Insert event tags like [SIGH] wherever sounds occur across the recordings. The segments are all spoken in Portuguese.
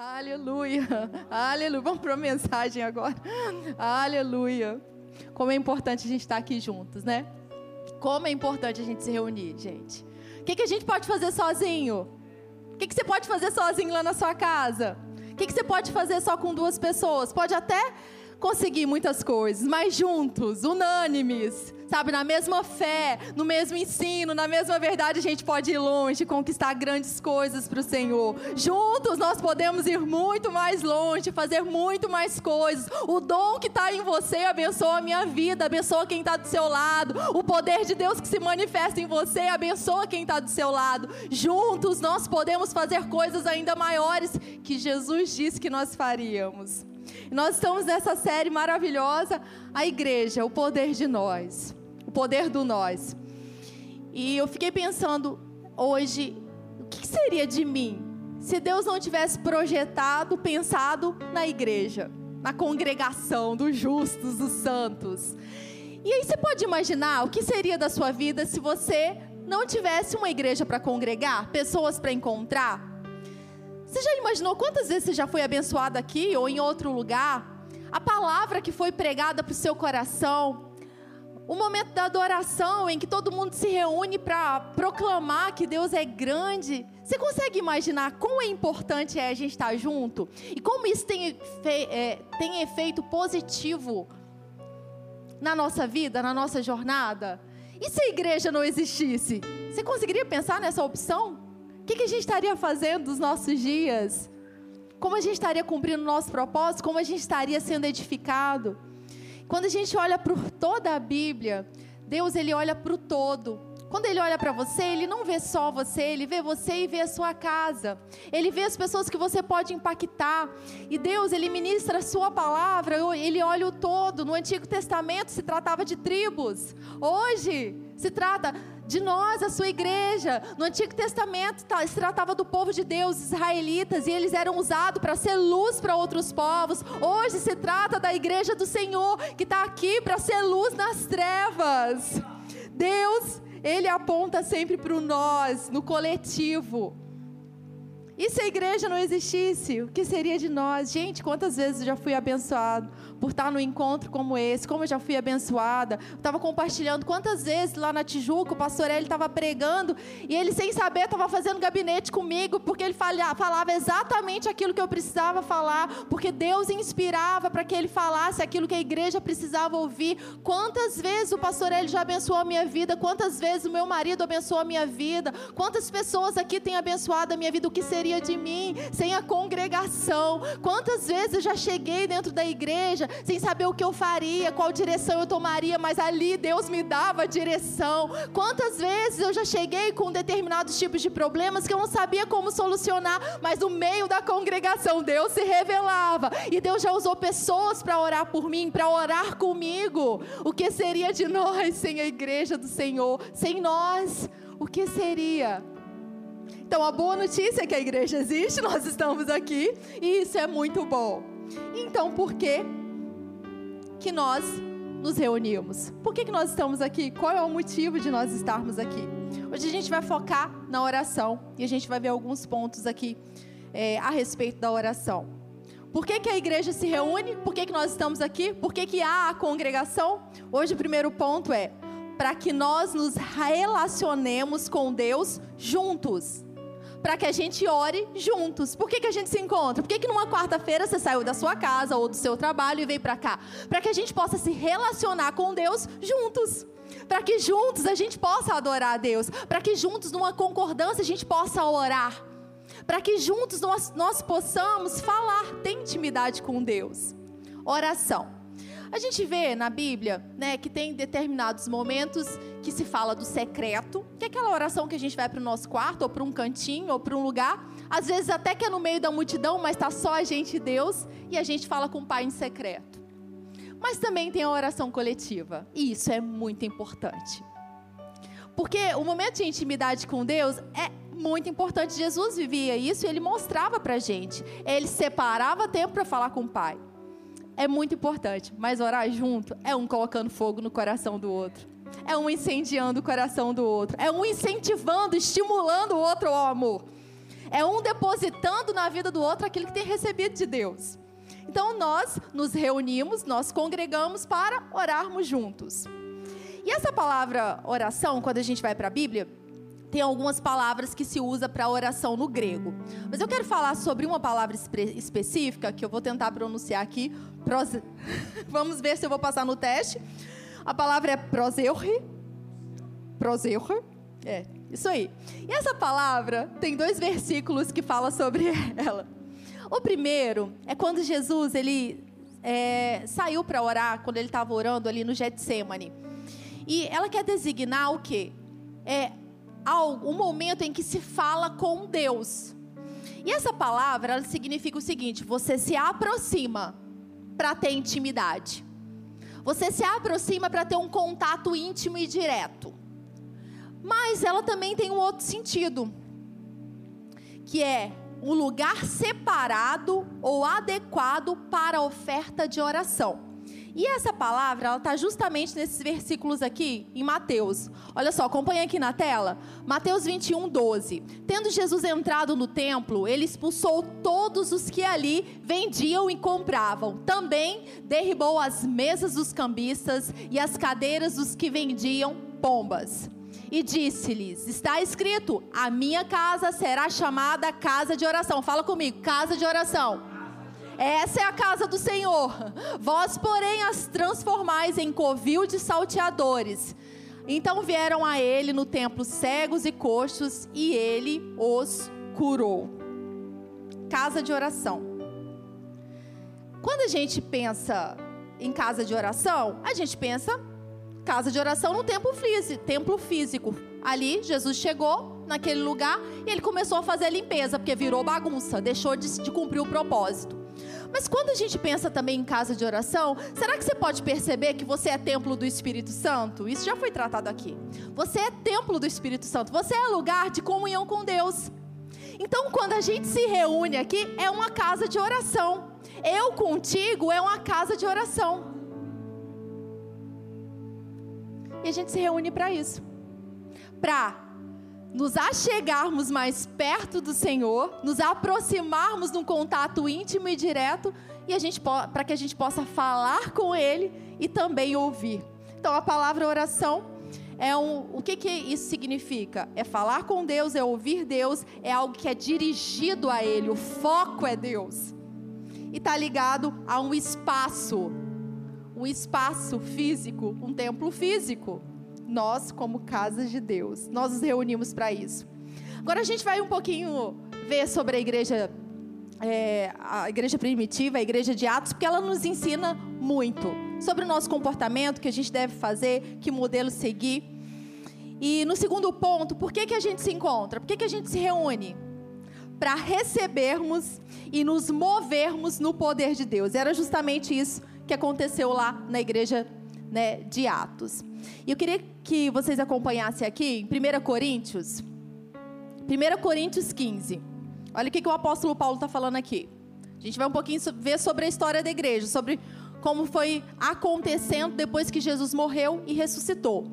Aleluia, aleluia. Vamos para a mensagem agora. Aleluia. Como é importante a gente estar aqui juntos, né? Como é importante a gente se reunir, gente. O que, que a gente pode fazer sozinho? O que, que você pode fazer sozinho lá na sua casa? O que, que você pode fazer só com duas pessoas? Pode até conseguir muitas coisas, mas juntos, unânimes, sabe, na mesma fé, no mesmo ensino, na mesma verdade, a gente pode ir longe, conquistar grandes coisas para o Senhor. Juntos nós podemos ir muito mais longe, fazer muito mais coisas. O dom que está em você abençoa a minha vida, abençoa quem está do seu lado. O poder de Deus que se manifesta em você abençoa quem está do seu lado. Juntos nós podemos fazer coisas ainda maiores que Jesus disse que nós faríamos. Nós estamos nessa série maravilhosa, a igreja, o poder de nós, o poder do nós. E eu fiquei pensando hoje, o que seria de mim se Deus não tivesse projetado, pensado na igreja, na congregação dos justos, dos santos? E aí você pode imaginar o que seria da sua vida se você não tivesse uma igreja para congregar, pessoas para encontrar? Você já imaginou quantas vezes você já foi abençoado aqui ou em outro lugar? A palavra que foi pregada para o seu coração, o momento da adoração em que todo mundo se reúne para proclamar que Deus é grande. Você consegue imaginar quão é importante é a gente estar junto? E como isso tem, é, tem efeito positivo na nossa vida, na nossa jornada? E se a igreja não existisse? Você conseguiria pensar nessa opção? Que, que a gente estaria fazendo dos nossos dias? Como a gente estaria cumprindo o nosso propósito? Como a gente estaria sendo edificado? Quando a gente olha para toda a Bíblia, Deus ele olha para o todo. Quando ele olha para você, ele não vê só você, ele vê você e vê a sua casa. Ele vê as pessoas que você pode impactar. E Deus, ele ministra a sua palavra, ele olha o todo. No Antigo Testamento se tratava de tribos. Hoje se trata de nós, a sua igreja. No Antigo Testamento tá, se tratava do povo de Deus, israelitas, e eles eram usados para ser luz para outros povos. Hoje se trata da igreja do Senhor, que está aqui para ser luz nas trevas. Deus, Ele aponta sempre para o nós, no coletivo. E se a igreja não existisse, o que seria de nós? Gente, quantas vezes eu já fui abençoado por estar no encontro como esse, como eu já fui abençoada. Estava compartilhando quantas vezes lá na Tijuca o pastor Eli estava pregando e ele, sem saber, estava fazendo gabinete comigo, porque ele falava exatamente aquilo que eu precisava falar, porque Deus inspirava para que ele falasse aquilo que a igreja precisava ouvir. Quantas vezes o pastor Eli já abençoou a minha vida, quantas vezes o meu marido abençoou a minha vida, quantas pessoas aqui têm abençoado a minha vida, o que seria de mim sem a congregação? Quantas vezes eu já cheguei dentro da igreja sem saber o que eu faria, qual direção eu tomaria, mas ali Deus me dava a direção. Quantas vezes eu já cheguei com determinados tipos de problemas que eu não sabia como solucionar, mas no meio da congregação Deus se revelava e Deus já usou pessoas para orar por mim, para orar comigo. O que seria de nós sem a igreja do Senhor? Sem nós, o que seria? Então, a boa notícia é que a igreja existe, [LAUGHS] nós estamos aqui e isso é muito bom. Então, por que que nós nos reunimos. Por que, que nós estamos aqui? Qual é o motivo de nós estarmos aqui? Hoje a gente vai focar na oração e a gente vai ver alguns pontos aqui é, a respeito da oração. Por que, que a igreja se reúne? Por que, que nós estamos aqui? Por que, que há a congregação? Hoje o primeiro ponto é para que nós nos relacionemos com Deus juntos para que a gente ore juntos. Por que, que a gente se encontra? Por que, que numa quarta-feira você saiu da sua casa ou do seu trabalho e veio para cá? Para que a gente possa se relacionar com Deus juntos. Para que juntos a gente possa adorar a Deus. Para que juntos, numa concordância, a gente possa orar. Para que juntos nós, nós possamos falar, ter intimidade com Deus. Oração. A gente vê na Bíblia, né, que tem determinados momentos que se fala do secreto, que é aquela oração que a gente vai para o nosso quarto, ou para um cantinho, ou para um lugar, às vezes até que é no meio da multidão, mas está só a gente e Deus, e a gente fala com o Pai em secreto. Mas também tem a oração coletiva, e isso é muito importante. Porque o momento de intimidade com Deus é muito importante. Jesus vivia isso e ele mostrava para gente. Ele separava tempo para falar com o Pai é muito importante, mas orar junto é um colocando fogo no coração do outro. É um incendiando o coração do outro. É um incentivando, estimulando o outro ao amor. É um depositando na vida do outro aquilo que tem recebido de Deus. Então nós nos reunimos, nós congregamos para orarmos juntos. E essa palavra oração, quando a gente vai para a Bíblia, tem algumas palavras que se usa para oração no grego. Mas eu quero falar sobre uma palavra específica que eu vou tentar pronunciar aqui. [LAUGHS] Vamos ver se eu vou passar no teste. A palavra é proseuche. Proseuche. É, isso aí. E essa palavra tem dois versículos que falam sobre [LAUGHS] ela. O primeiro é quando Jesus ele é, saiu para orar, quando ele estava orando ali no Getsemane. E ela quer designar o quê? É um momento em que se fala com Deus. E essa palavra, ela significa o seguinte: você se aproxima para ter intimidade. Você se aproxima para ter um contato íntimo e direto. Mas ela também tem um outro sentido, que é um lugar separado ou adequado para a oferta de oração. E essa palavra, ela está justamente nesses versículos aqui, em Mateus. Olha só, acompanha aqui na tela. Mateus 21, 12. Tendo Jesus entrado no templo, ele expulsou todos os que ali vendiam e compravam. Também derribou as mesas dos cambistas e as cadeiras dos que vendiam pombas. E disse-lhes: Está escrito: A minha casa será chamada casa de oração. Fala comigo, casa de oração. Essa é a casa do Senhor. Vós, porém, as transformais em covil de salteadores. Então vieram a ele no templo cegos e coxos, e ele os curou. Casa de oração. Quando a gente pensa em casa de oração, a gente pensa casa de oração no templo físico, templo físico. Ali, Jesus chegou naquele lugar e ele começou a fazer a limpeza, porque virou bagunça, deixou de, de cumprir o propósito. Mas quando a gente pensa também em casa de oração, será que você pode perceber que você é templo do Espírito Santo? Isso já foi tratado aqui. Você é templo do Espírito Santo. Você é lugar de comunhão com Deus. Então, quando a gente se reúne aqui, é uma casa de oração. Eu contigo é uma casa de oração. E a gente se reúne para isso. Para nos achegarmos mais perto do Senhor, nos aproximarmos num contato íntimo e direto, e a gente para que a gente possa falar com Ele e também ouvir. Então a palavra oração é um, o que, que isso significa? É falar com Deus, é ouvir Deus, é algo que é dirigido a Ele, o foco é Deus. E está ligado a um espaço, um espaço físico, um templo físico nós, como casa de Deus, nós nos reunimos para isso. Agora a gente vai um pouquinho ver sobre a igreja, é, a igreja primitiva, a igreja de Atos, porque ela nos ensina muito sobre o nosso comportamento, que a gente deve fazer, que modelo seguir. E no segundo ponto, por que, que a gente se encontra? Por que, que a gente se reúne? Para recebermos e nos movermos no poder de Deus. Era justamente isso que aconteceu lá na igreja né, de Atos. E eu queria que vocês acompanhassem aqui, em 1 Coríntios, 1 Coríntios 15. Olha o que, que o apóstolo Paulo está falando aqui. A gente vai um pouquinho ver sobre a história da igreja, sobre como foi acontecendo depois que Jesus morreu e ressuscitou.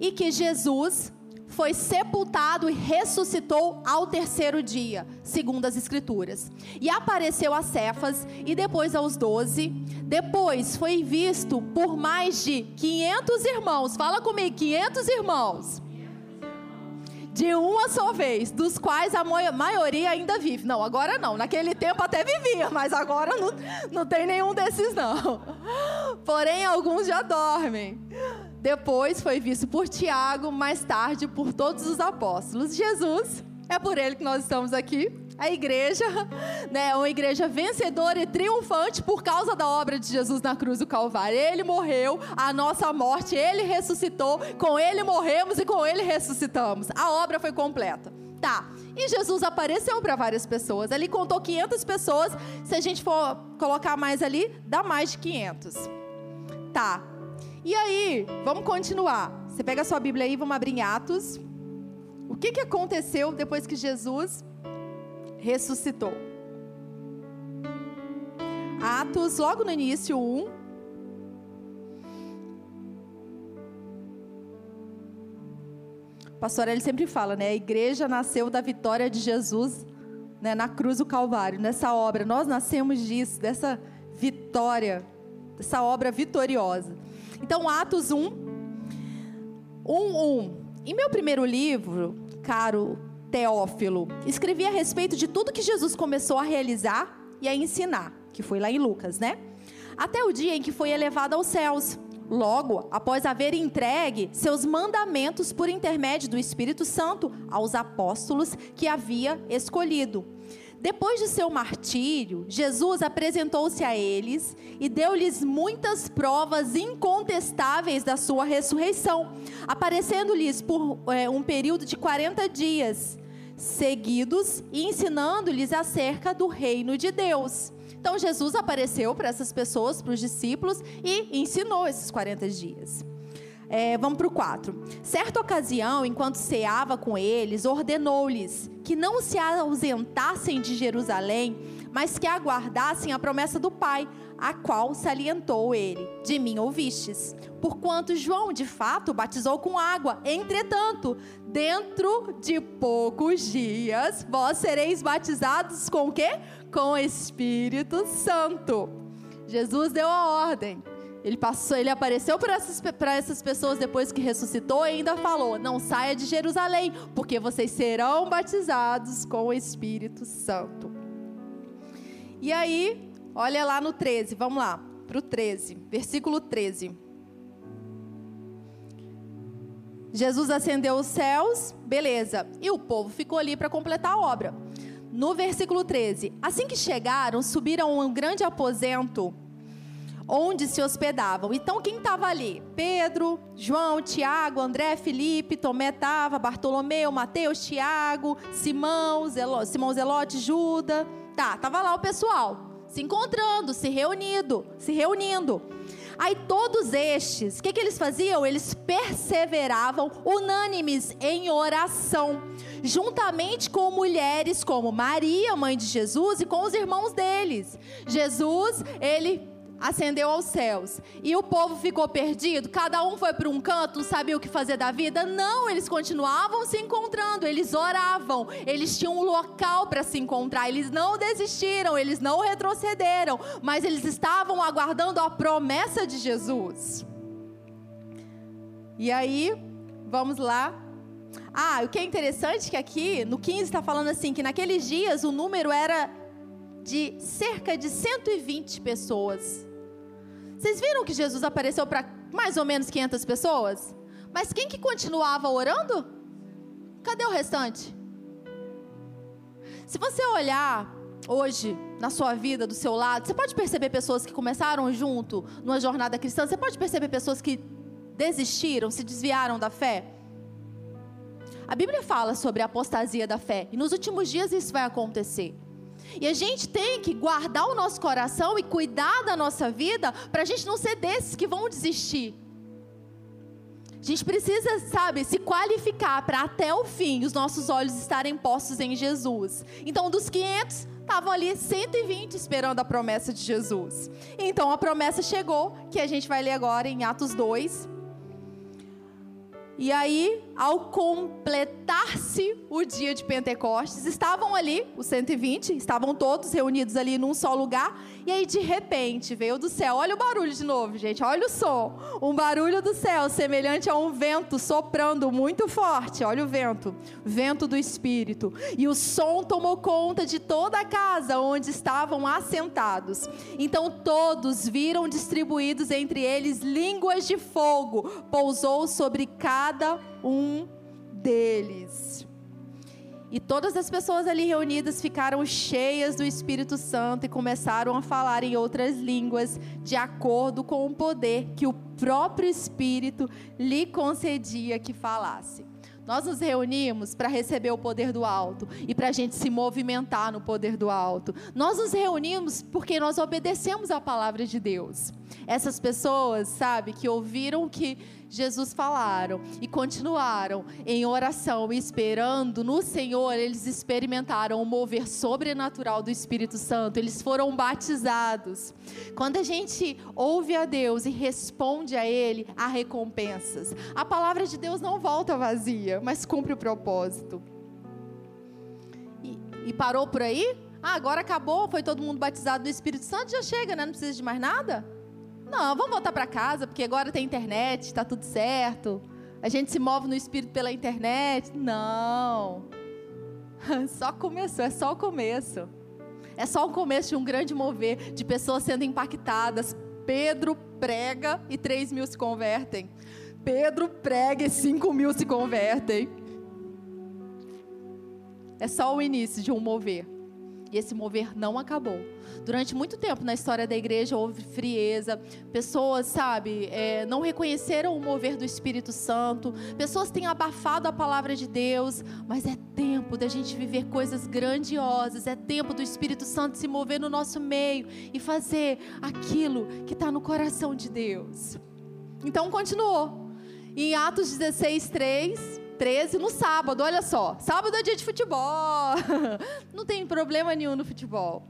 E que Jesus foi sepultado e ressuscitou ao terceiro dia, segundo as Escrituras. E apareceu a Cefas e depois aos doze. Depois foi visto por mais de 500 irmãos. Fala comigo, 500 irmãos. De uma só vez, dos quais a maioria ainda vive. Não, agora não. Naquele tempo até vivia, mas agora não, não tem nenhum desses, não. [LAUGHS] Porém, alguns já dormem. Depois foi visto por Tiago, mais tarde por todos os apóstolos. Jesus, é por ele que nós estamos aqui. A igreja, né, uma igreja vencedora e triunfante por causa da obra de Jesus na cruz do Calvário. Ele morreu, a nossa morte, ele ressuscitou, com ele morremos e com ele ressuscitamos. A obra foi completa. Tá. E Jesus apareceu para várias pessoas. Ali contou 500 pessoas. Se a gente for colocar mais ali, dá mais de 500. Tá. E aí, vamos continuar. Você pega a sua Bíblia aí, vamos abrir em Atos. O que, que aconteceu depois que Jesus ressuscitou? Atos, logo no início, 1. O pastor ele sempre fala, né? A igreja nasceu da vitória de Jesus né, na cruz do Calvário, nessa obra. Nós nascemos disso, dessa vitória, dessa obra vitoriosa. Então, Atos 1, 1, 1. Em meu primeiro livro, caro Teófilo, escrevi a respeito de tudo que Jesus começou a realizar e a ensinar, que foi lá em Lucas, né? Até o dia em que foi elevado aos céus. Logo, após haver entregue seus mandamentos por intermédio do Espírito Santo aos apóstolos que havia escolhido. Depois de seu martírio, Jesus apresentou-se a eles e deu-lhes muitas provas incontestáveis da sua ressurreição, aparecendo-lhes por é, um período de 40 dias seguidos e ensinando-lhes acerca do reino de Deus. Então Jesus apareceu para essas pessoas, para os discípulos, e ensinou esses 40 dias. É, vamos para o 4. Certa ocasião, enquanto ceava com eles, ordenou-lhes que não se ausentassem de Jerusalém, mas que aguardassem a promessa do Pai, a qual salientou ele: De mim ouvistes. Porquanto João, de fato, batizou com água. Entretanto, dentro de poucos dias, vós sereis batizados com o quê? Com o Espírito Santo. Jesus deu a ordem. Ele passou, ele apareceu para essas, para essas pessoas depois que ressuscitou e ainda falou: Não saia de Jerusalém, porque vocês serão batizados com o Espírito Santo. E aí, olha lá no 13, vamos lá, para o 13, versículo 13. Jesus ascendeu os céus, beleza, e o povo ficou ali para completar a obra. No versículo 13: Assim que chegaram, subiram a um grande aposento onde se hospedavam. Então, quem estava ali? Pedro, João, Tiago, André, Felipe, Tomé estava, Bartolomeu, Mateus, Tiago, Simão, Zelo, Simão Zelote, Judas. Tá, tava lá o pessoal se encontrando, se reunindo, se reunindo. Aí todos estes, o que, que eles faziam? Eles perseveravam unânimes em oração, juntamente com mulheres como Maria, mãe de Jesus, e com os irmãos deles. Jesus, ele ascendeu aos céus. E o povo ficou perdido, cada um foi para um canto, não sabia o que fazer da vida. Não, eles continuavam se encontrando, eles oravam, eles tinham um local para se encontrar, eles não desistiram, eles não retrocederam, mas eles estavam aguardando a promessa de Jesus. E aí, vamos lá. Ah, o que é interessante é que aqui no 15 está falando assim que naqueles dias o número era de cerca de 120 pessoas. Vocês viram que Jesus apareceu para mais ou menos 500 pessoas? Mas quem que continuava orando? Cadê o restante? Se você olhar hoje na sua vida, do seu lado, você pode perceber pessoas que começaram junto numa jornada cristã, você pode perceber pessoas que desistiram, se desviaram da fé. A Bíblia fala sobre a apostasia da fé, e nos últimos dias isso vai acontecer. E a gente tem que guardar o nosso coração e cuidar da nossa vida para a gente não ser desses que vão desistir. A gente precisa, sabe, se qualificar para até o fim os nossos olhos estarem postos em Jesus. Então, dos 500, estavam ali 120 esperando a promessa de Jesus. Então, a promessa chegou, que a gente vai ler agora em Atos 2, e aí, ao completar-se o dia de Pentecostes, estavam ali, os 120, estavam todos reunidos ali num só lugar, e aí de repente veio do céu, olha o barulho de novo, gente, olha o som, um barulho do céu, semelhante a um vento soprando muito forte, olha o vento, vento do Espírito, e o som tomou conta de toda a casa onde estavam assentados. Então todos viram distribuídos entre eles línguas de fogo, pousou sobre cada cada um deles. E todas as pessoas ali reunidas ficaram cheias do Espírito Santo e começaram a falar em outras línguas, de acordo com o poder que o próprio Espírito lhe concedia que falasse. Nós nos reunimos para receber o poder do alto e para a gente se movimentar no poder do alto. Nós nos reunimos porque nós obedecemos a palavra de Deus. Essas pessoas, sabe, que ouviram o que Jesus falaram e continuaram em oração, esperando no Senhor, eles experimentaram o mover sobrenatural do Espírito Santo, eles foram batizados. Quando a gente ouve a Deus e responde a Ele, há recompensas. A palavra de Deus não volta vazia, mas cumpre o propósito. E e parou por aí? Ah, agora acabou, foi todo mundo batizado no Espírito Santo, já chega, né? Não precisa de mais nada? Não, vamos voltar para casa, porque agora tem internet, está tudo certo. A gente se move no Espírito pela internet. Não. [LAUGHS] Só começou, é só o começo. É só o começo de um grande mover de pessoas sendo impactadas. Pedro prega e 3 mil se convertem. Pedro prega e 5 mil se convertem. É só o início de um mover. E esse mover não acabou. Durante muito tempo na história da igreja houve frieza, pessoas, sabe, é, não reconheceram o mover do Espírito Santo, pessoas têm abafado a palavra de Deus, mas é tempo da gente viver coisas grandiosas, é tempo do Espírito Santo se mover no nosso meio e fazer aquilo que está no coração de Deus. Então continuou. Em Atos 16, 3, 13 no sábado, olha só. Sábado é dia de futebol. [LAUGHS] Não tem problema nenhum no futebol.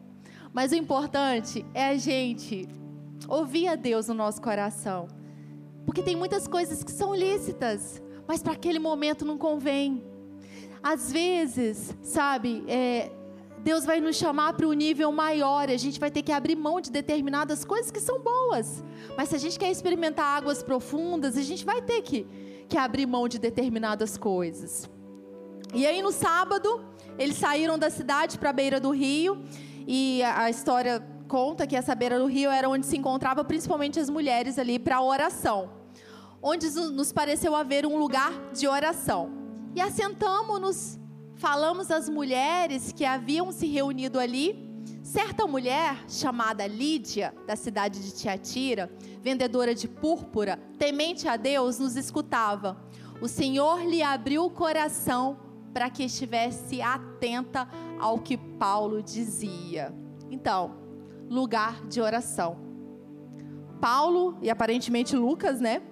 Mas o importante é a gente ouvir a Deus no nosso coração. Porque tem muitas coisas que são lícitas, mas para aquele momento não convém. Às vezes, sabe, é, Deus vai nos chamar para um nível maior e a gente vai ter que abrir mão de determinadas coisas que são boas. Mas se a gente quer experimentar águas profundas, a gente vai ter que que abrir mão de determinadas coisas. E aí no sábado, eles saíram da cidade para a beira do rio, e a, história conta que essa beira do rio era onde se encontrava principalmente as mulheres ali para oração. Onde nos pareceu haver um lugar de oração. E assentamos-nos, falamos às mulheres que haviam se reunido ali. Certa mulher chamada Lídia, da cidade de Tiatira, vendedora de púrpura, temente a Deus, nos escutava. O Senhor lhe abriu o coração para que estivesse atenta ao que Paulo dizia. Então, lugar de oração. Paulo e aparentemente Lucas, né?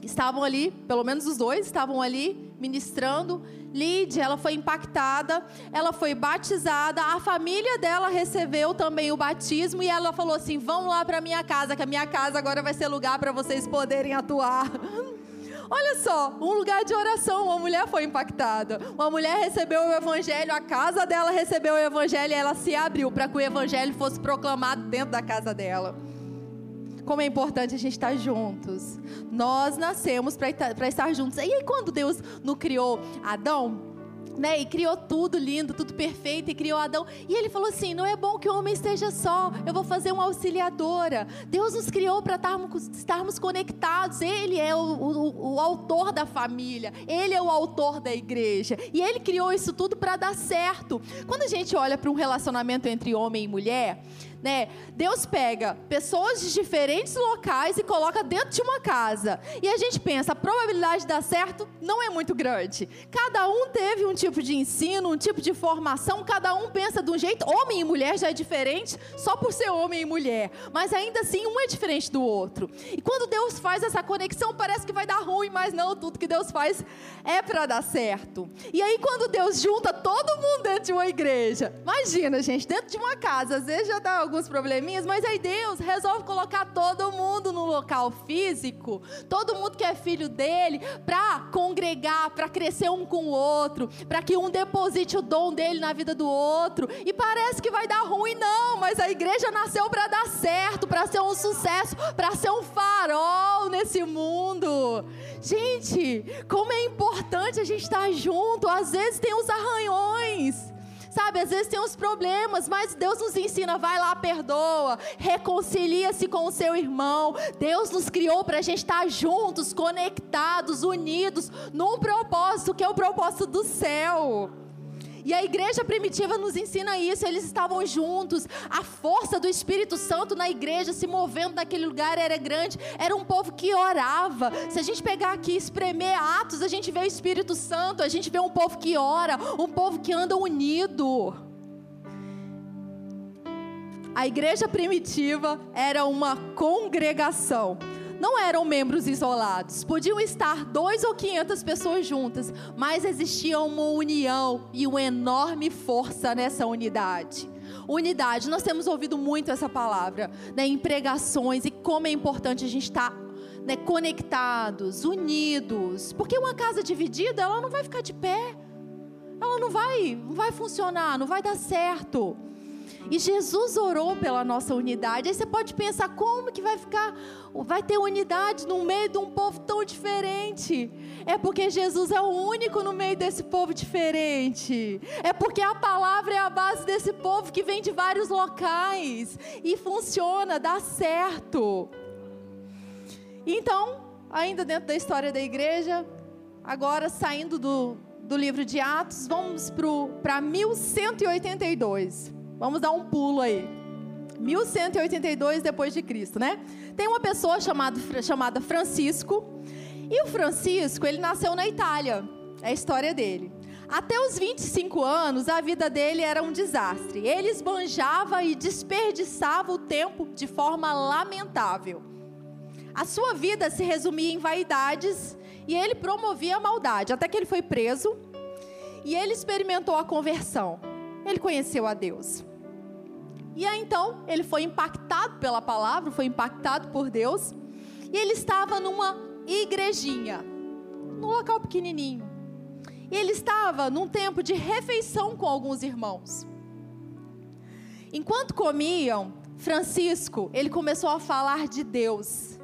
Estavam ali, pelo menos os dois estavam ali ministrando Lídia, ela foi impactada, ela foi batizada, a família dela recebeu também o batismo e ela falou assim: "Vão lá para minha casa, que a minha casa agora vai ser lugar para vocês poderem atuar". [LAUGHS] Olha só, um lugar de oração, uma mulher foi impactada. Uma mulher recebeu o evangelho, a casa dela recebeu o evangelho e ela se abriu para que o evangelho fosse proclamado dentro da casa dela como é importante a gente estar juntos. Nós nascemos para estar juntos. E aí, quando Deus nos criou Adão, né, e criou tudo lindo, tudo perfeito, e criou Adão. E ele falou assim: não é bom que o homem esteja só, eu vou fazer uma auxiliadora. Deus nos criou para estarmos, estarmos, conectados. Ele é o, o, o, autor da família, ele é o autor da igreja. E ele criou isso tudo para dar certo. Quando a gente olha para um relacionamento entre homem e mulher, né? Deus pega pessoas de diferentes locais e coloca dentro de uma casa. E a gente pensa, a probabilidade de dar certo não é muito grande. Cada um teve um tipo de ensino, um tipo de formação, cada um pensa de um jeito. Homem e mulher já é diferente, só por ser homem e mulher. Mas ainda assim, um é diferente do outro. E quando Deus faz essa conexão, parece que vai dar ruim, mas não, tudo que Deus faz é para dar certo. E aí, quando Deus junta todo mundo dentro de uma igreja, imagina, gente, dentro de uma casa, às vezes já dá alguns probleminhas, mas aí Deus resolve colocar todo mundo no local físico, todo mundo que é filho dele, para congregar, para crescer um com o outro, para que um deposite o dom dele na vida do outro. E parece que vai dar ruim, não, mas a igreja nasceu para dar certo, para ser um sucesso, para ser um farol nesse mundo. Gente, como é importante a gente estar junto. Às vezes tem uns arranhões. Sabe, às vezes tem uns problemas, mas Deus nos ensina, vai lá, perdoa, reconcilia-se com o seu irmão. Deus nos criou para a gente estar juntos, conectados, unidos, num propósito que é o propósito do céu. E a igreja primitiva nos ensina isso, eles estavam juntos, a força do Espírito Santo na igreja se movendo naquele lugar era grande, era um povo que orava. Se a gente pegar aqui e espremer Atos, a gente vê o Espírito Santo, a gente vê um povo que ora, um povo que anda unido. A igreja primitiva era uma congregação não eram membros isolados. Podiam estar dois ou quinhentas pessoas juntas, mas existia uma união e uma enorme força nessa unidade. Unidade, nós temos ouvido muito essa palavra né, em pregações e como é importante a gente estar né, conectados, unidos, porque uma casa dividida ela não vai ficar de pé. ela não vai, não vai funcionar, não vai dar certo. E Jesus orou pela nossa unidade. Aí você pode pensar como que vai ficar, vai ter unidade no meio de um povo tão diferente? É porque Jesus é o único no meio desse povo diferente. É porque a palavra é a base desse povo que vem de vários locais e funciona, dá certo. Então, ainda dentro da história da igreja, agora saindo do, do livro de Atos, vamos para 1182. Vamos dar um pulo aí. 1182 depois de Cristo, né? Tem uma pessoa chamado, chamada Francisco, e o Francisco, ele nasceu na Itália. É a história dele. Até os 25 anos, a vida dele era um desastre. Ele esbanjava e desperdiçava o tempo de forma lamentável. A sua vida se resumia em vaidades e ele promovia a maldade, até que ele foi preso e ele experimentou a conversão. Ele conheceu a Deus. E aí então ele foi impactado pela palavra, foi impactado por Deus, e ele estava numa igrejinha, num local pequenininho. E ele estava num tempo de refeição com alguns irmãos. Enquanto comiam, Francisco, ele começou a falar de Deus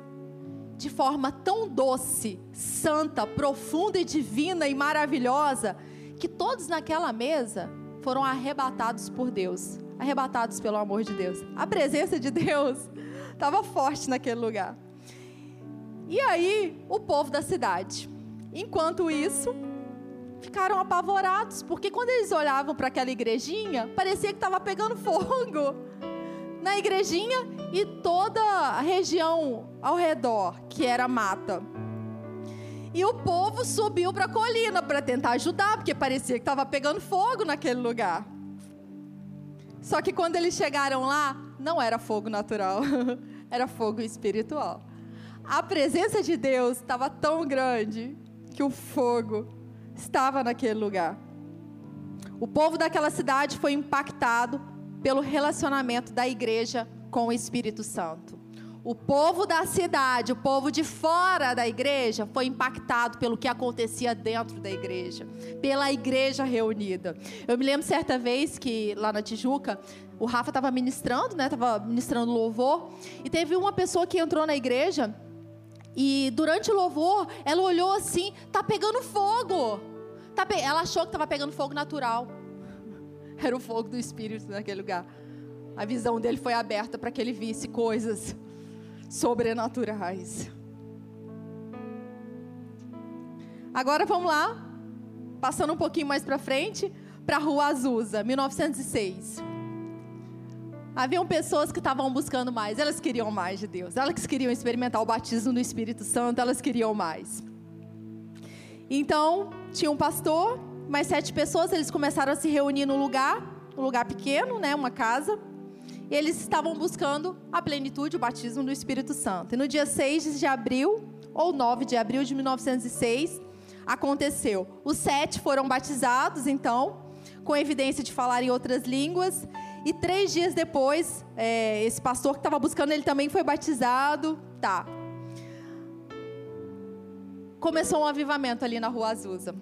de forma tão doce, santa, profunda e divina e maravilhosa, que todos naquela mesa foram arrebatados por Deus arrebatados pelo amor de Deus. A presença de Deus [LAUGHS] estava forte naquele lugar. E aí, o povo da cidade, enquanto isso, ficaram apavorados, porque quando eles olhavam para aquela igrejinha, parecia que estava pegando fogo [LAUGHS] na igrejinha e toda a região ao redor, que era mata. E o povo subiu para a colina para tentar ajudar, porque parecia que estava pegando fogo naquele lugar. Só que quando eles chegaram lá, não era fogo natural, [LAUGHS] era fogo espiritual. A presença de Deus estava tão grande que o fogo estava naquele lugar. O povo daquela cidade foi impactado pelo relacionamento da igreja com o Espírito Santo. O povo da cidade, o povo de fora da igreja, foi impactado pelo que acontecia dentro da igreja, pela igreja reunida. Eu me lembro certa vez que lá na Tijuca, o Rafa estava ministrando, né? Estava ministrando louvor, e teve uma pessoa que entrou na igreja e durante o louvor, ela olhou assim, tá pegando fogo. Tá pe... Ela achou que estava pegando fogo natural. Era o fogo do Espírito naquele lugar. A visão dele foi aberta para que ele visse coisas sobrenaturais. Agora vamos lá, passando um pouquinho mais para frente, para a Rua Azusa, 1906. Haviam pessoas que estavam buscando mais, elas queriam mais de Deus, elas queriam experimentar o batismo do Espírito Santo, elas queriam mais. Então, tinha um pastor, mais sete pessoas, eles começaram a se reunir no lugar, um lugar pequeno, né, uma casa, e eles estavam buscando a plenitude, o batismo do Espírito Santo. E no dia 6 de abril, ou 9 de abril de 1906, aconteceu. Os sete foram batizados, então, com evidência de falar em outras línguas. E três dias depois, é, esse pastor que estava buscando, ele também foi batizado. Tá. Começou um avivamento ali na Rua Azusa.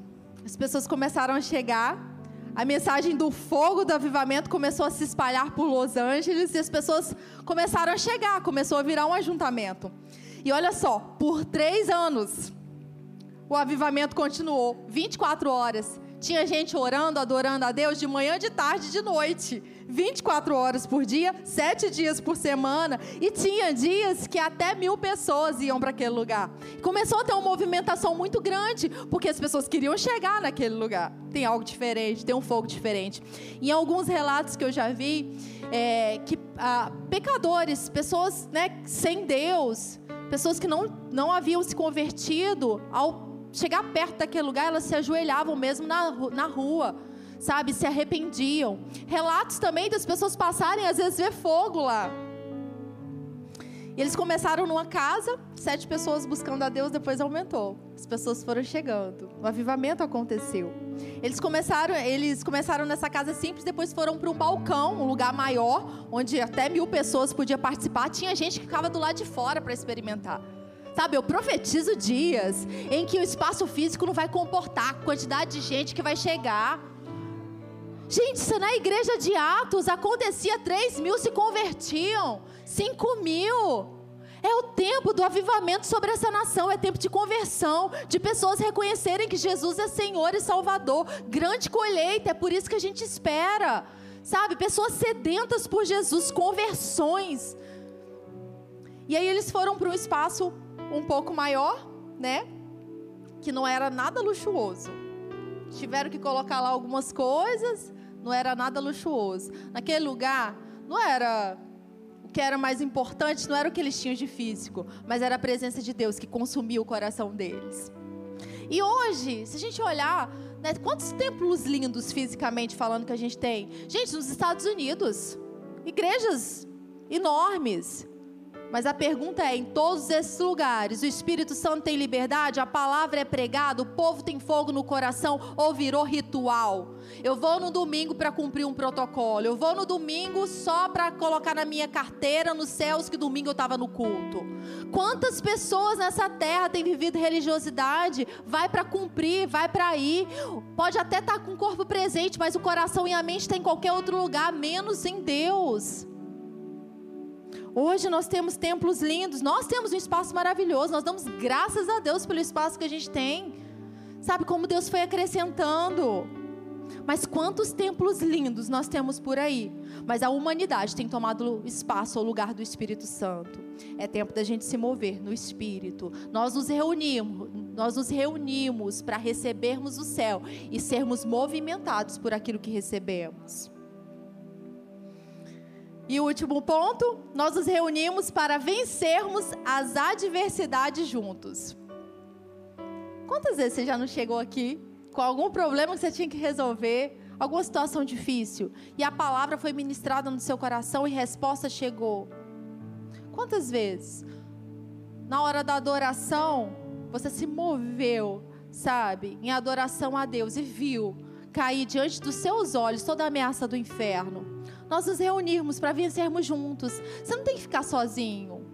As pessoas começaram a chegar a mensagem do fogo do avivamento começou a se espalhar por Los Angeles e as pessoas começaram a chegar, começou a virar um ajuntamento. E olha só, por três anos, o avivamento continuou 24 horas. Tinha gente orando, adorando a Deus de manhã, de tarde, de noite. 24 horas por dia, sete dias por semana. E tinha dias que até mil pessoas iam para aquele lugar. Começou a ter uma movimentação muito grande, porque as pessoas queriam chegar naquele lugar. Tem algo diferente, tem um fogo diferente. Em alguns relatos que eu já vi, é, que ah, pecadores, pessoas né, sem Deus, pessoas que não, não haviam se convertido, ao chegar perto daquele lugar, elas se ajoelhavam mesmo na, na rua, sabe? Se arrependiam. Relatos também das pessoas passarem, às vezes, ver fogo lá. E eles começaram numa casa, sete pessoas buscando a Deus, depois aumentou. As pessoas foram chegando, o avivamento aconteceu. Eles começaram, eles começaram nessa casa simples, depois foram para um balcão, um lugar maior, onde até mil pessoas podiam participar. Tinha gente que ficava do lado de fora para experimentar. Sabe, eu profetizo dias em que o espaço físico não vai comportar a quantidade de gente que vai chegar. Gente, se na igreja de Atos acontecia 3 mil se convertiam, 5 mil. É o tempo do avivamento sobre essa nação, é tempo de conversão, de pessoas reconhecerem que Jesus é Senhor e Salvador. Grande colheita, é por isso que a gente espera. Sabe, pessoas sedentas por Jesus, conversões. E aí eles foram para um espaço um pouco maior, né? Que não era nada luxuoso. Tiveram que colocar lá algumas coisas, não era nada luxuoso. Naquele lugar, não era o que era mais importante, não era o que eles tinham de físico, mas era a presença de Deus que consumiu o coração deles. E hoje, se a gente olhar, né, quantos templos lindos fisicamente falando que a gente tem? Gente, nos Estados Unidos, igrejas enormes, mas a pergunta é: em todos esses lugares, o Espírito Santo tem liberdade? A palavra é pregada? O povo tem fogo no coração? Ou virou ritual? Eu vou no domingo para cumprir um protocolo. Eu vou no domingo só para colocar na minha carteira nos céus que domingo eu estava no culto. Quantas pessoas nessa terra têm vivido religiosidade? Vai para cumprir, vai para ir. Pode até estar tá com o corpo presente, mas o coração e a mente está em qualquer outro lugar, menos em Deus. Hoje nós temos templos lindos, nós temos um espaço maravilhoso, nós damos graças a Deus pelo espaço que a gente tem. Sabe como Deus foi acrescentando? Mas quantos templos lindos nós temos por aí? Mas a humanidade tem tomado espaço ao lugar do Espírito Santo. É tempo da gente se mover no Espírito. Nós nos reunimos, nós nos reunimos para recebermos o céu e sermos movimentados por aquilo que recebemos. E o último ponto, nós nos reunimos para vencermos as adversidades juntos. Quantas vezes você já não chegou aqui com algum problema que você tinha que resolver, alguma situação difícil, e a palavra foi ministrada no seu coração e resposta chegou? Quantas vezes? Na hora da adoração, você se moveu, sabe, em adoração a Deus e viu cair diante dos seus olhos toda a ameaça do inferno nós nos reunirmos para vencermos juntos. Você não tem que ficar sozinho.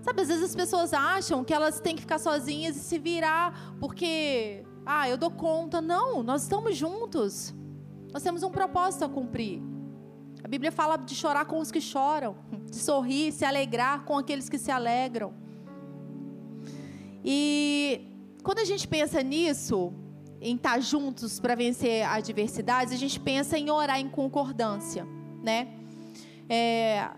Sabe, às vezes as pessoas acham que elas têm que ficar sozinhas e se virar porque, ah, eu dou conta. Não, nós estamos juntos. Nós temos um propósito a cumprir. A Bíblia fala de chorar com os que choram, de sorrir, se alegrar com aqueles que se alegram. E quando a gente pensa nisso, em estar juntos para vencer adversidades, a gente pensa em orar em concordância né? É,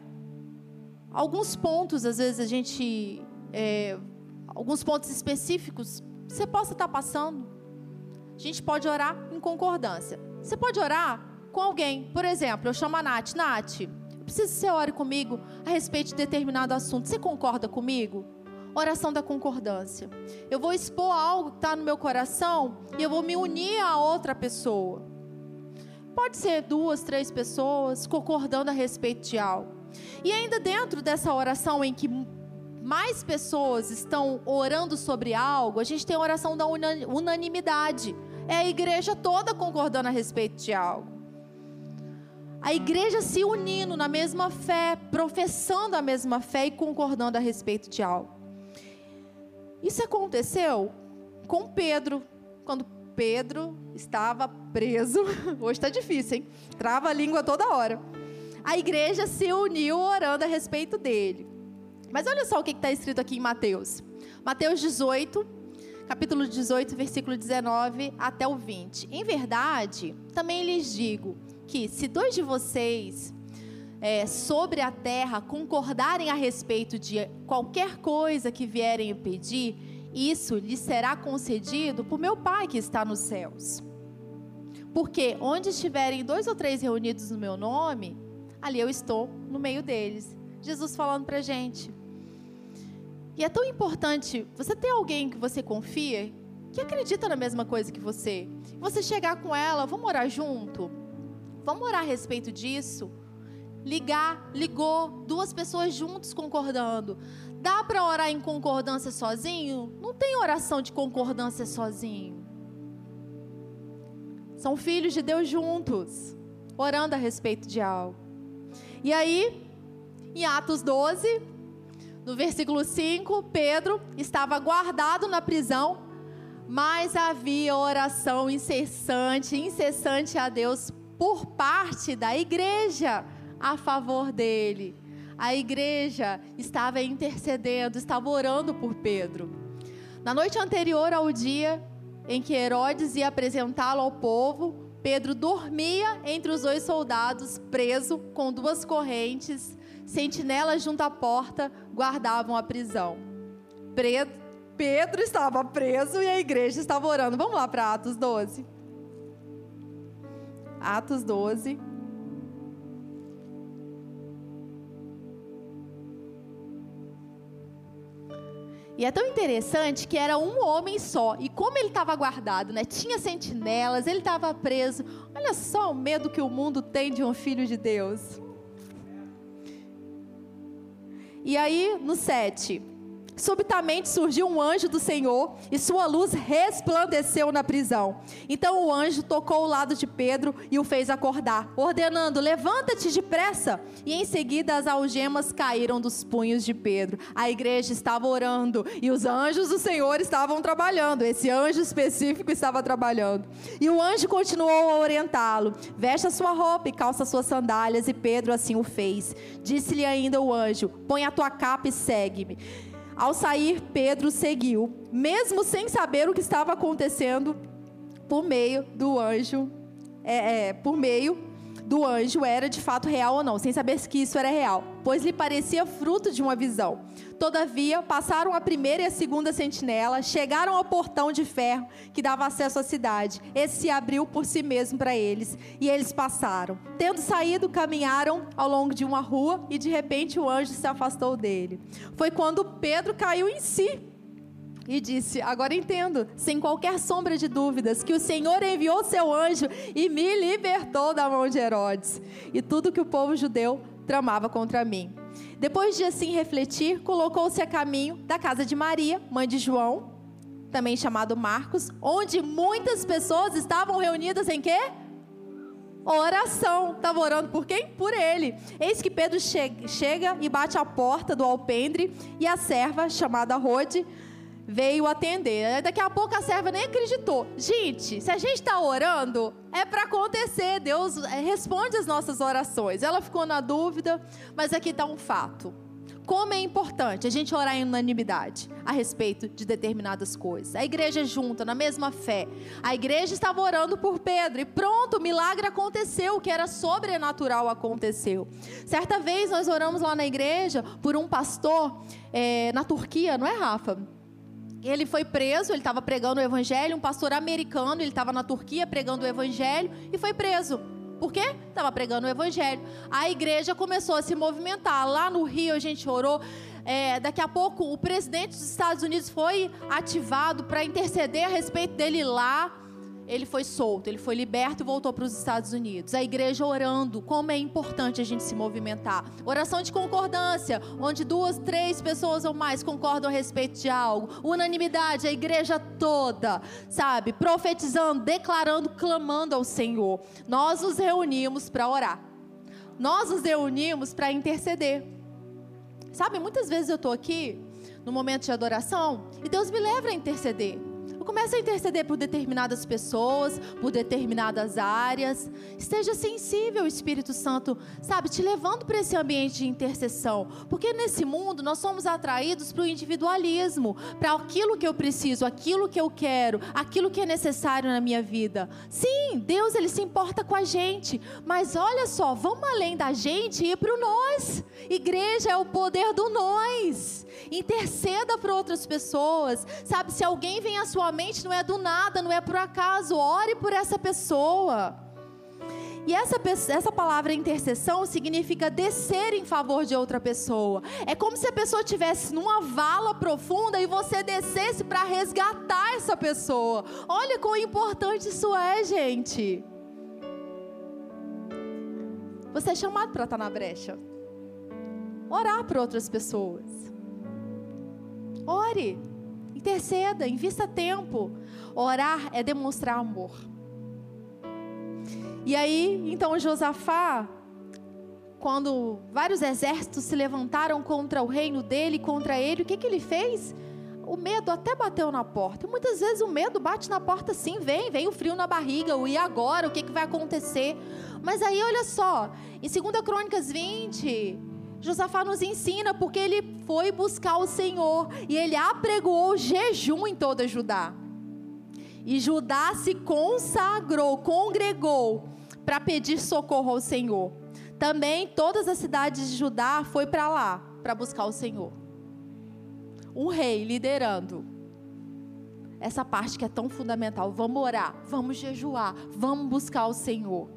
alguns pontos, às vezes a gente, é, alguns pontos específicos, você possa estar passando. A gente pode orar em concordância. Você pode orar com alguém. Por exemplo, eu chamo a Nath. Nath, eu preciso que você ore comigo a respeito de determinado assunto. Você concorda comigo? Oração da concordância. Eu vou expor algo que está no meu coração e eu vou me unir a outra pessoa. Pode ser duas, três pessoas concordando a respeito de algo. E ainda dentro dessa oração em que mais pessoas estão orando sobre algo, a gente tem a oração da unanimidade. É a igreja toda concordando a respeito de algo. A igreja se unindo na mesma fé, professando a mesma fé e concordando a respeito de algo. Isso aconteceu com Pedro, quando Pedro estava preso. [LAUGHS] Hoje está difícil, hein? Trava a língua toda hora. A igreja se uniu orando a respeito dele. Mas olha só o que está escrito aqui em Mateus. Mateus 18, capítulo 18, versículo 19 até o 20. Em verdade, também lhes digo que se dois de vocês é, sobre a terra concordarem a respeito de qualquer coisa que vierem pedir, isso lhe será concedido por meu Pai que está nos céus. Porque onde estiverem dois ou três reunidos no meu nome, ali eu estou no meio deles. Jesus falando para gente. E é tão importante você ter alguém que você confia, que acredita na mesma coisa que você. Você chegar com ela, vamos orar junto? Vamos orar a respeito disso? Ligar, ligou, duas pessoas juntos concordando. Dá para orar em concordância sozinho? Não tem oração de concordância sozinho. São filhos de Deus juntos, orando a respeito de algo. E aí, em Atos 12, no versículo 5, Pedro estava guardado na prisão, mas havia oração incessante, incessante a Deus por parte da igreja a favor dele. A igreja estava intercedendo, estava orando por Pedro. Na noite anterior ao dia em que Herodes ia apresentá-lo ao povo, Pedro dormia entre os dois soldados, preso com duas correntes. Sentinelas junto à porta guardavam a prisão. Pedro estava preso e a igreja estava orando. Vamos lá para Atos 12. Atos 12. E é tão interessante que era um homem só. E como ele estava guardado, né? Tinha sentinelas, ele estava preso. Olha só o medo que o mundo tem de um filho de Deus. E aí, no 7. Subitamente surgiu um anjo do Senhor e sua luz resplandeceu na prisão. Então o anjo tocou o lado de Pedro e o fez acordar, ordenando: Levanta-te depressa. E em seguida as algemas caíram dos punhos de Pedro. A igreja estava orando e os anjos do Senhor estavam trabalhando. Esse anjo específico estava trabalhando. E o anjo continuou a orientá-lo: Veste a sua roupa e calça suas sandálias. E Pedro assim o fez. Disse-lhe ainda o anjo: Põe a tua capa e segue-me. Ao sair, Pedro seguiu, mesmo sem saber o que estava acontecendo, por meio do anjo, é, é, por meio do anjo era de fato real ou não, sem saber que isso era real, pois lhe parecia fruto de uma visão. Todavia, passaram a primeira e a segunda sentinela, chegaram ao portão de ferro que dava acesso à cidade. Esse se abriu por si mesmo para eles, e eles passaram. Tendo saído, caminharam ao longo de uma rua, e de repente o anjo se afastou dele. Foi quando Pedro caiu em si e disse: Agora entendo, sem qualquer sombra de dúvidas, que o Senhor enviou seu anjo e me libertou da mão de Herodes e tudo que o povo judeu tramava contra mim. Depois de assim refletir, colocou-se a caminho da casa de Maria, mãe de João, também chamado Marcos, onde muitas pessoas estavam reunidas em quê? Oração. Estava orando por quem? Por ele. Eis que Pedro chega e bate a porta do alpendre e a serva, chamada Rode, veio atender. Daqui a pouco a serva nem acreditou. Gente, se a gente está orando, é para acontecer. Deus é, responde as nossas orações. Ela ficou na dúvida, mas aqui está um fato. Como é importante a gente orar em unanimidade a respeito de determinadas coisas. A igreja junta, na mesma fé. A igreja estava orando por Pedro e pronto, o milagre aconteceu, o que era sobrenatural aconteceu. Certa vez nós oramos lá na igreja por um pastor é, na Turquia, não é, Rafa? Ele foi preso, ele estava pregando o evangelho, um pastor americano, ele estava na Turquia pregando o evangelho e foi preso. Por quê? Estava pregando o evangelho. A igreja começou a se movimentar. Lá no Rio a gente orou. É, daqui a pouco o presidente dos Estados Unidos foi ativado para interceder a respeito dele lá ele foi solto, ele foi liberto e voltou para os Estados Unidos. A igreja orando, como é importante a gente se movimentar. Oração de concordância, onde duas, três pessoas ou mais concordam a respeito de algo. Unanimidade, a igreja toda, sabe? Profetizando, declarando, clamando ao Senhor. Nós nos reunimos para orar. Nós nos reunimos para interceder. Sabe, muitas vezes eu estou aqui no momento de adoração e Deus me leva a interceder. Comece a interceder por determinadas pessoas, por determinadas áreas. Esteja sensível, Espírito Santo, sabe, te levando para esse ambiente de intercessão. Porque nesse mundo nós somos atraídos para o individualismo, para aquilo que eu preciso, aquilo que eu quero, aquilo que é necessário na minha vida. Sim, Deus ele se importa com a gente, mas olha só, vamos além da gente e ir para o nós. Igreja é o poder do nós. Interceda para outras pessoas. Sabe, se alguém vem à sua mente, não é do nada, não é por acaso. Ore por essa pessoa. E essa, essa palavra intercessão significa descer em favor de outra pessoa. É como se a pessoa estivesse numa vala profunda e você descesse para resgatar essa pessoa. Olha quão importante isso é, gente. Você é chamado para estar na brecha. Orar por outras pessoas. Ore, interceda, invista tempo. Orar é demonstrar amor. E aí, então Josafá, quando vários exércitos se levantaram contra o reino dele, contra ele, o que, que ele fez? o medo até bateu na porta. Muitas vezes o medo bate na porta sim, vem, vem o frio na barriga, o e agora, o que, que vai acontecer? Mas aí olha só, em 2 Crônicas 20, Josafá nos ensina porque ele foi buscar o Senhor e ele apregoou jejum em toda Judá. E Judá se consagrou, congregou para pedir socorro ao Senhor. Também todas as cidades de Judá foi para lá para buscar o Senhor. Um rei liderando essa parte que é tão fundamental. Vamos orar, vamos jejuar, vamos buscar o Senhor.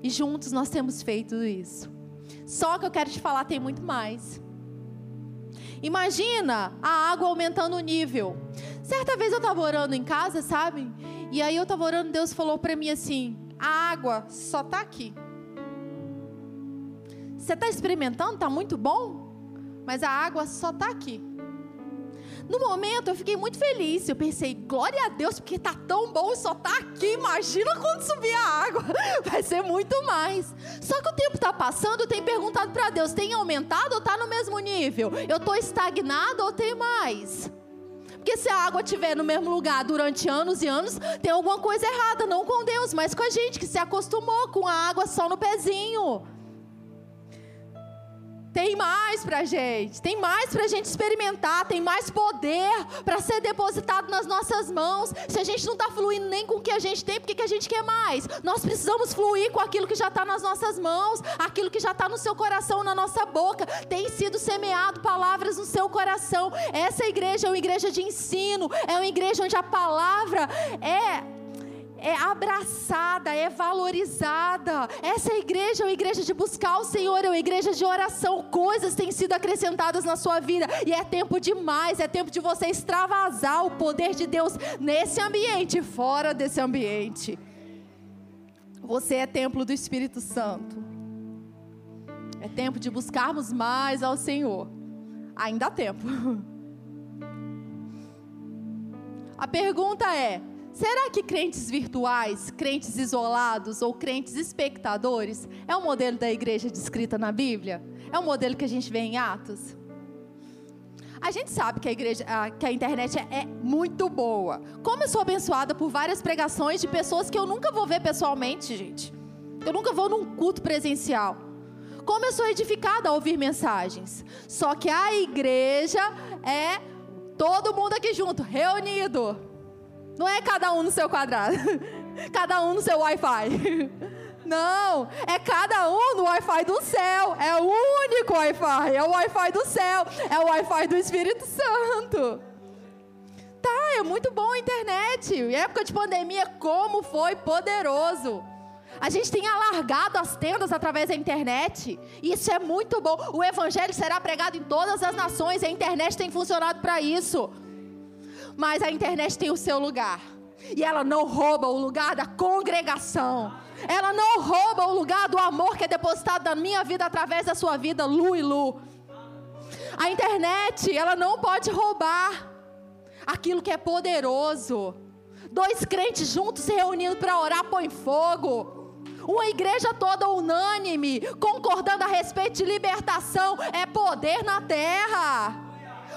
E juntos nós temos feito isso. Só que eu quero te falar, tem muito mais. Imagina a água aumentando o nível. Certa vez eu estava orando em casa, sabe? E aí eu estava orando, Deus falou para mim assim: a água só está aqui. Você está experimentando? Está muito bom? Mas a água só está aqui. No momento eu fiquei muito feliz. Eu pensei, glória a Deus, porque está tão bom e só está aqui. Imagina quando subir a água. [LAUGHS] Vai ser muito mais. Só que o tempo está passando, eu tenho perguntado para Deus: tem aumentado ou está no mesmo nível? Eu estou estagnado ou tem mais? Porque se a água estiver no mesmo lugar durante anos e anos, tem alguma coisa errada, não com Deus, mas com a gente que se acostumou com a água só no pezinho. Tem mais para gente, tem mais para gente experimentar, tem mais poder para ser depositado nas nossas mãos. Se a gente não está fluindo nem com o que a gente tem, por que a gente quer mais? Nós precisamos fluir com aquilo que já está nas nossas mãos, aquilo que já está no seu coração, na nossa boca. Tem sido semeado palavras no seu coração. Essa igreja é uma igreja de ensino, é uma igreja onde a palavra é é abraçada, é valorizada. Essa igreja é uma igreja de buscar o Senhor, é uma igreja de oração. Coisas têm sido acrescentadas na sua vida e é tempo demais, é tempo de você extravasar o poder de Deus nesse ambiente, fora desse ambiente. Você é templo do Espírito Santo. É tempo de buscarmos mais ao Senhor. Ainda há tempo. [LAUGHS] A pergunta é: Será que crentes virtuais, crentes isolados ou crentes espectadores é o modelo da igreja descrita na Bíblia? É o modelo que a gente vê em Atos? A gente sabe que a, igreja, que a internet é, é muito boa. Como eu sou abençoada por várias pregações de pessoas que eu nunca vou ver pessoalmente, gente. Eu nunca vou num culto presencial. Como eu sou edificada ao ouvir mensagens. Só que a igreja é todo mundo aqui junto, reunido. Não é cada um no seu quadrado, [LAUGHS] cada um no seu Wi-Fi. [LAUGHS] Não, é cada um no Wi-Fi do céu. É o único Wi-Fi. É o Wi-Fi do céu. É o Wi-Fi do Espírito Santo. Tá, é muito bom a internet. Em época de pandemia, como foi poderoso. A gente tem alargado as tendas através da internet. Isso é muito bom. O evangelho será pregado em todas as nações. A internet tem funcionado para isso mas a internet tem o seu lugar. E ela não rouba o lugar da congregação. Ela não rouba o lugar do amor que é depositado na minha vida através da sua vida, Lu e Lu. A internet, ela não pode roubar aquilo que é poderoso. Dois crentes juntos se reunindo para orar, põe fogo. Uma igreja toda unânime, concordando a respeito de libertação, é poder na terra.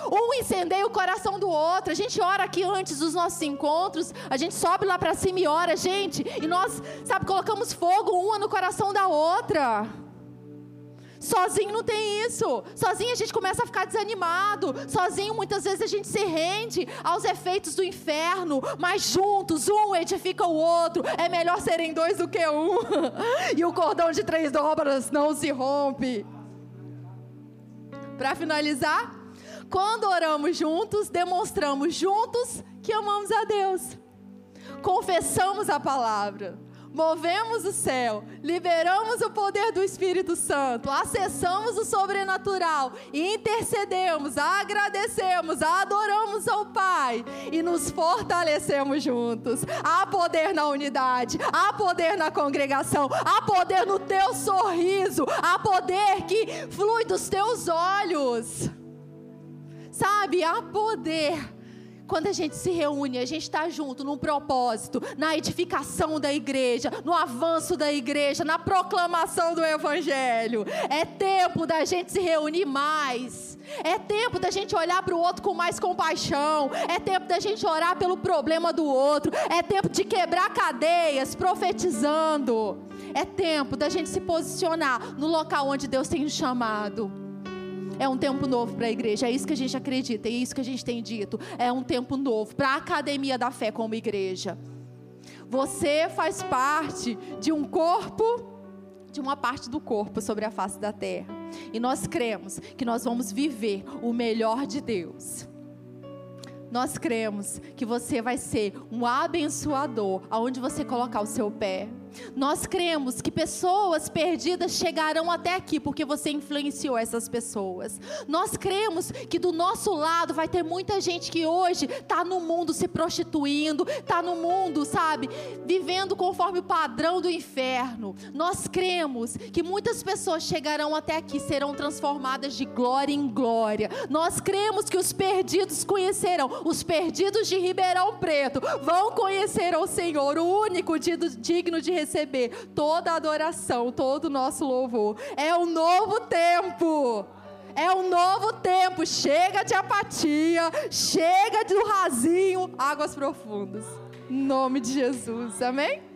Um incendeia o coração do outro. A gente ora aqui antes dos nossos encontros. A gente sobe lá para cima e ora, gente. E nós, sabe, colocamos fogo uma no coração da outra. Sozinho não tem isso. Sozinho a gente começa a ficar desanimado. Sozinho muitas vezes a gente se rende aos efeitos do inferno. Mas juntos, um edifica o outro. É melhor serem dois do que um. [LAUGHS] e o cordão de três dobras não se rompe. Para finalizar, quando oramos juntos, demonstramos juntos que amamos a Deus. Confessamos a palavra, movemos o céu, liberamos o poder do Espírito Santo, acessamos o sobrenatural, intercedemos, agradecemos, adoramos ao Pai e nos fortalecemos juntos. Há poder na unidade, há poder na congregação, há poder no teu sorriso, há poder que flui dos teus olhos. Sabe, há poder quando a gente se reúne, a gente está junto num propósito, na edificação da igreja, no avanço da igreja, na proclamação do evangelho. É tempo da gente se reunir mais. É tempo da gente olhar para o outro com mais compaixão. É tempo da gente orar pelo problema do outro. É tempo de quebrar cadeias, profetizando. É tempo da gente se posicionar no local onde Deus tem chamado. É um tempo novo para a igreja, é isso que a gente acredita, é isso que a gente tem dito. É um tempo novo para a academia da fé como igreja. Você faz parte de um corpo, de uma parte do corpo sobre a face da terra. E nós cremos que nós vamos viver o melhor de Deus. Nós cremos que você vai ser um abençoador aonde você colocar o seu pé. Nós cremos que pessoas perdidas chegarão até aqui porque você influenciou essas pessoas. Nós cremos que do nosso lado vai ter muita gente que hoje está no mundo se prostituindo, está no mundo, sabe, vivendo conforme o padrão do inferno. Nós cremos que muitas pessoas chegarão até aqui, serão transformadas de glória em glória. Nós cremos que os perdidos conhecerão, os perdidos de Ribeirão Preto vão conhecer o Senhor, o único digno de receber toda a adoração, todo o nosso louvor. É um novo tempo. É um novo tempo. Chega de apatia, chega do rasinho, águas profundas. Em nome de Jesus. Amém?